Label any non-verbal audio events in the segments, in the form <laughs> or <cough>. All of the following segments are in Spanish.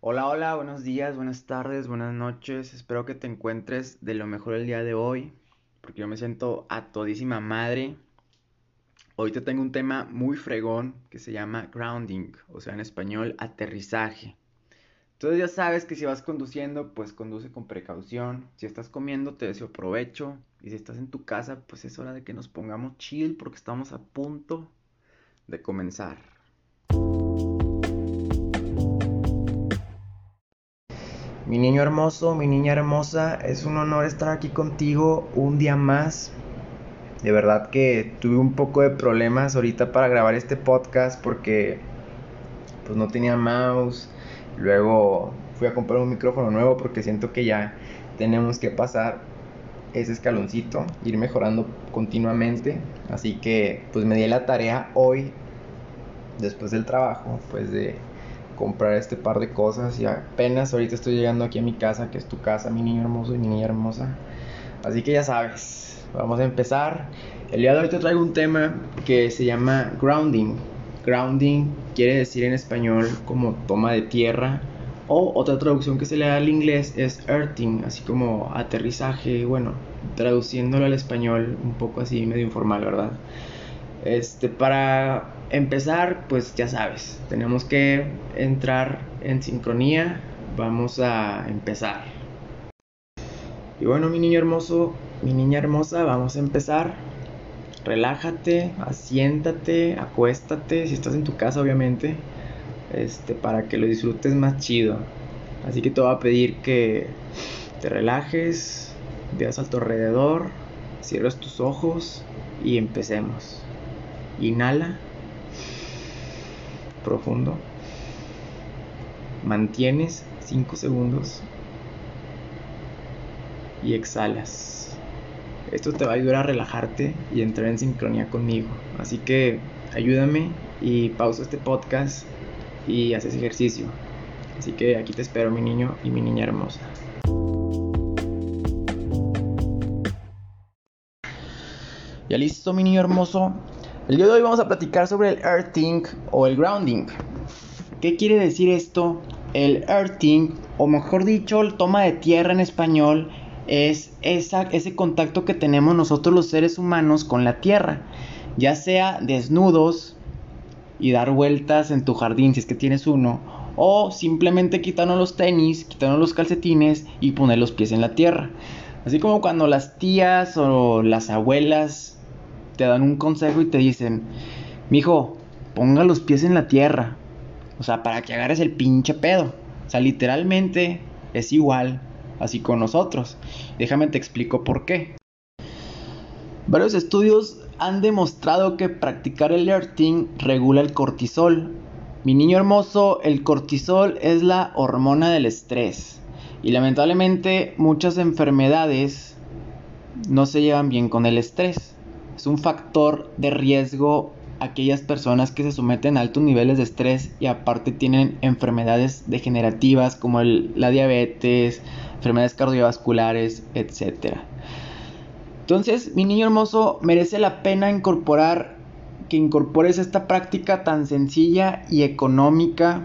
Hola, hola, buenos días, buenas tardes, buenas noches. Espero que te encuentres de lo mejor el día de hoy, porque yo me siento a todísima madre. Hoy te tengo un tema muy fregón que se llama grounding, o sea, en español, aterrizaje. Entonces ya sabes que si vas conduciendo, pues conduce con precaución. Si estás comiendo, te deseo provecho. Y si estás en tu casa, pues es hora de que nos pongamos chill porque estamos a punto de comenzar. Mi niño hermoso, mi niña hermosa, es un honor estar aquí contigo un día más. De verdad que tuve un poco de problemas ahorita para grabar este podcast porque pues no tenía mouse. Luego fui a comprar un micrófono nuevo porque siento que ya tenemos que pasar ese escaloncito, ir mejorando continuamente. Así que pues me di la tarea hoy, después del trabajo, pues de comprar este par de cosas y apenas ahorita estoy llegando aquí a mi casa, que es tu casa, mi niño hermoso y mi niña hermosa. Así que ya sabes, vamos a empezar. El día de hoy te traigo un tema que se llama grounding. Grounding quiere decir en español como toma de tierra o otra traducción que se le da al inglés es earthing, así como aterrizaje, bueno, traduciéndolo al español un poco así medio informal, ¿verdad? Este, para empezar, pues ya sabes, tenemos que entrar en sincronía. Vamos a empezar. Y bueno, mi niño hermoso, mi niña hermosa, vamos a empezar. Relájate, asiéntate, acuéstate, si estás en tu casa obviamente, este, para que lo disfrutes más chido. Así que te voy a pedir que te relajes, veas a tu alrededor, cierres tus ojos y empecemos. Inhala profundo. Mantienes 5 segundos y exhalas. Esto te va a ayudar a relajarte y entrar en sincronía conmigo. Así que ayúdame y pausa este podcast y haces ejercicio. Así que aquí te espero mi niño y mi niña hermosa. Ya listo mi niño hermoso. El día de hoy vamos a platicar sobre el earthing o el grounding. ¿Qué quiere decir esto? El earthing, o mejor dicho, el toma de tierra en español, es esa, ese contacto que tenemos nosotros los seres humanos con la tierra. Ya sea desnudos y dar vueltas en tu jardín si es que tienes uno, o simplemente quitarnos los tenis, quitarnos los calcetines y poner los pies en la tierra. Así como cuando las tías o las abuelas te dan un consejo y te dicen, mijo, ponga los pies en la tierra. O sea, para que agarres el pinche pedo. O sea, literalmente es igual así con nosotros. Déjame te explico por qué. Varios estudios han demostrado que practicar el earthing regula el cortisol. Mi niño hermoso, el cortisol es la hormona del estrés. Y lamentablemente muchas enfermedades no se llevan bien con el estrés es un factor de riesgo aquellas personas que se someten a altos niveles de estrés y aparte tienen enfermedades degenerativas como la diabetes, enfermedades cardiovasculares, etc. Entonces, mi niño hermoso, merece la pena incorporar que incorpores esta práctica tan sencilla y económica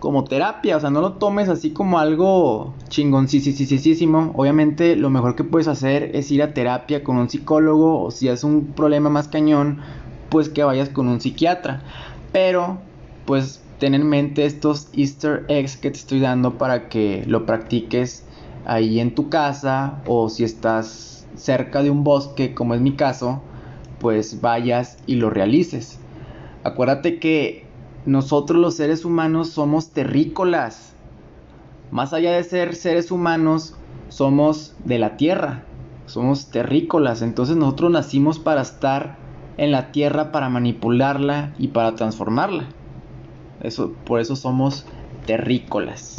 como terapia, o sea, no lo tomes así como algo chingoncísimo. Obviamente lo mejor que puedes hacer es ir a terapia con un psicólogo o si es un problema más cañón, pues que vayas con un psiquiatra. Pero, pues ten en mente estos easter eggs que te estoy dando para que lo practiques ahí en tu casa o si estás cerca de un bosque, como es mi caso, pues vayas y lo realices. Acuérdate que nosotros los seres humanos somos terrícolas. Más allá de ser seres humanos, somos de la tierra. Somos terrícolas. Entonces nosotros nacimos para estar en la tierra, para manipularla y para transformarla. Eso, por eso somos terrícolas.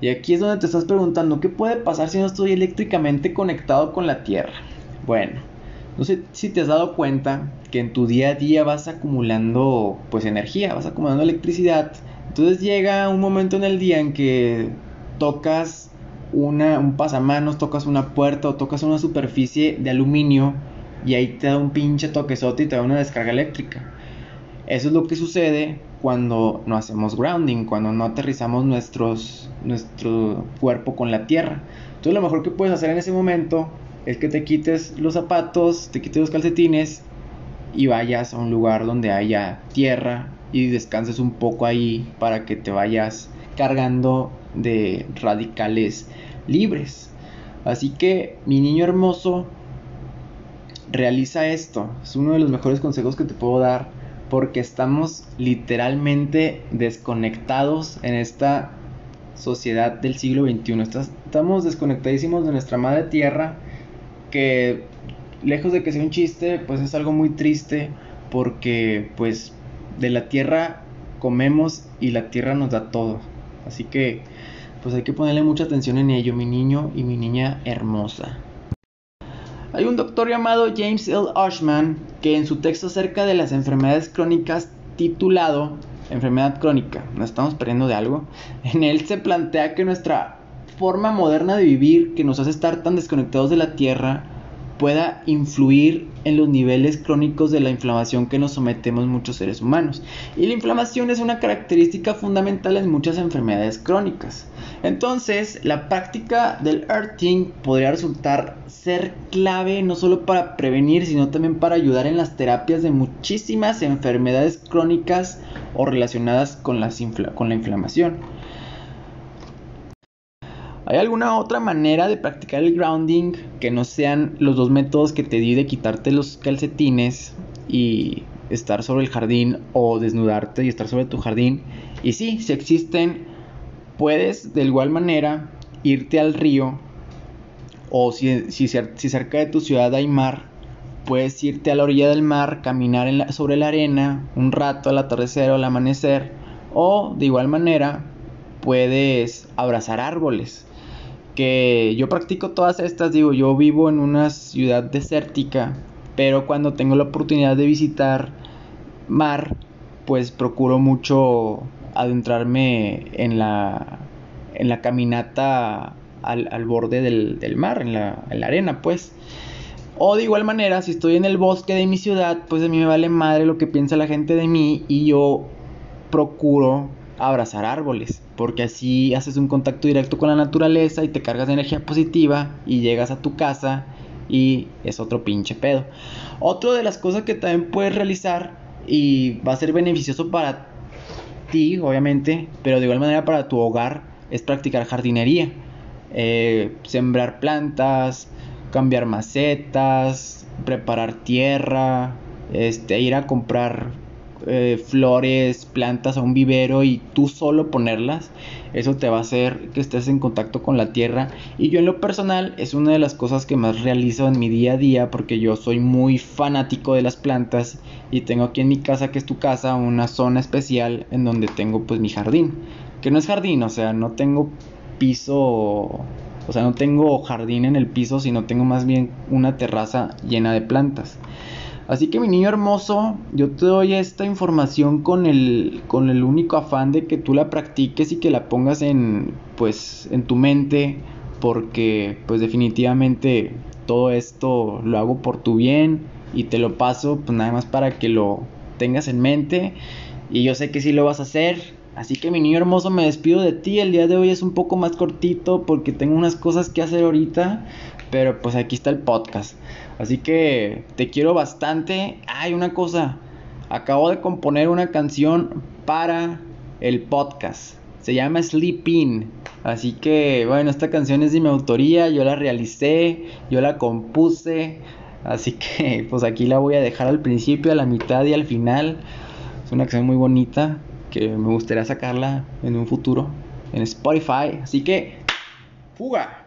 Y aquí es donde te estás preguntando, ¿qué puede pasar si no estoy eléctricamente conectado con la tierra? Bueno, no sé si te has dado cuenta que en tu día a día vas acumulando pues energía, vas acumulando electricidad. Entonces llega un momento en el día en que tocas una, un pasamanos, tocas una puerta o tocas una superficie de aluminio y ahí te da un pinche toquezote y te da una descarga eléctrica. Eso es lo que sucede cuando no hacemos grounding, cuando no aterrizamos nuestros, nuestro cuerpo con la tierra. Entonces lo mejor que puedes hacer en ese momento es que te quites los zapatos, te quites los calcetines y vayas a un lugar donde haya tierra y descanses un poco ahí para que te vayas cargando de radicales libres. Así que mi niño hermoso, realiza esto. Es uno de los mejores consejos que te puedo dar porque estamos literalmente desconectados en esta sociedad del siglo XXI. Estamos desconectadísimos de nuestra madre tierra que lejos de que sea un chiste, pues es algo muy triste porque pues de la tierra comemos y la tierra nos da todo. Así que pues hay que ponerle mucha atención en ello, mi niño y mi niña hermosa. Hay un doctor llamado James L. Oshman que en su texto acerca de las enfermedades crónicas titulado Enfermedad crónica, nos estamos perdiendo de algo, <laughs> en él se plantea que nuestra forma moderna de vivir que nos hace estar tan desconectados de la tierra pueda influir en los niveles crónicos de la inflamación que nos sometemos muchos seres humanos. Y la inflamación es una característica fundamental en muchas enfermedades crónicas. Entonces, la práctica del earthing podría resultar ser clave no solo para prevenir, sino también para ayudar en las terapias de muchísimas enfermedades crónicas o relacionadas con, con la inflamación. ¿Hay alguna otra manera de practicar el grounding que no sean los dos métodos que te di de quitarte los calcetines y estar sobre el jardín o desnudarte y estar sobre tu jardín? Y sí, si existen, puedes de igual manera irte al río o si, si, cerca de tu ciudad hay mar, puedes irte a la orilla del mar, caminar sobre la arena un rato al atardecer o al amanecer o de igual manera puedes abrazar árboles que yo practico todas estas, digo, yo vivo en una ciudad desértica, pero cuando tengo la oportunidad de visitar mar, pues procuro mucho adentrarme en la, en la caminata al, borde del, mar, en la, en la arena, pues. O de igual manera, si estoy en el bosque de mi ciudad, pues a mí me vale madre lo que piensa la gente de mí y yo procuro abrazar árboles, porque así haces un contacto directo con la naturaleza y te cargas de energía positiva y llegas a tu casa y es otro pinche pedo. Otro de las cosas que también puedes realizar y va a ser beneficioso para ti, obviamente, pero de igual manera para tu hogar, es practicar jardinería. Eh, sembrar plantas, cambiar macetas, preparar tierra, este, ir a comprar eh, flores, plantas a un vivero y tú solo ponerlas, eso te va a hacer que estés en contacto con la tierra. Y yo en lo personal es una de las cosas que más realizo en mi día a día porque yo soy muy fanático de las plantas y tengo aquí en mi casa, que es tu casa, una zona especial en donde tengo pues mi jardín. Que no es jardín, o sea, no tengo piso, o sea, no tengo jardín en el piso, sino tengo más bien una terraza llena de plantas. Así que mi niño hermoso, yo te doy esta información con el, con el único afán de que tú la practiques y que la pongas en, pues, en tu mente, porque pues definitivamente todo esto lo hago por tu bien y te lo paso pues nada más para que lo tengas en mente y yo sé que sí lo vas a hacer. Así que mi niño hermoso me despido de ti. El día de hoy es un poco más cortito porque tengo unas cosas que hacer ahorita, pero pues aquí está el podcast. Así que te quiero bastante. Hay una cosa. Acabo de componer una canción para el podcast. Se llama Sleeping. Así que bueno, esta canción es de mi autoría. Yo la realicé. Yo la compuse. Así que <laughs> pues aquí la voy a dejar al principio, a la mitad y al final. Es una canción muy bonita que me gustaría sacarla en un futuro en Spotify. Así que, fuga.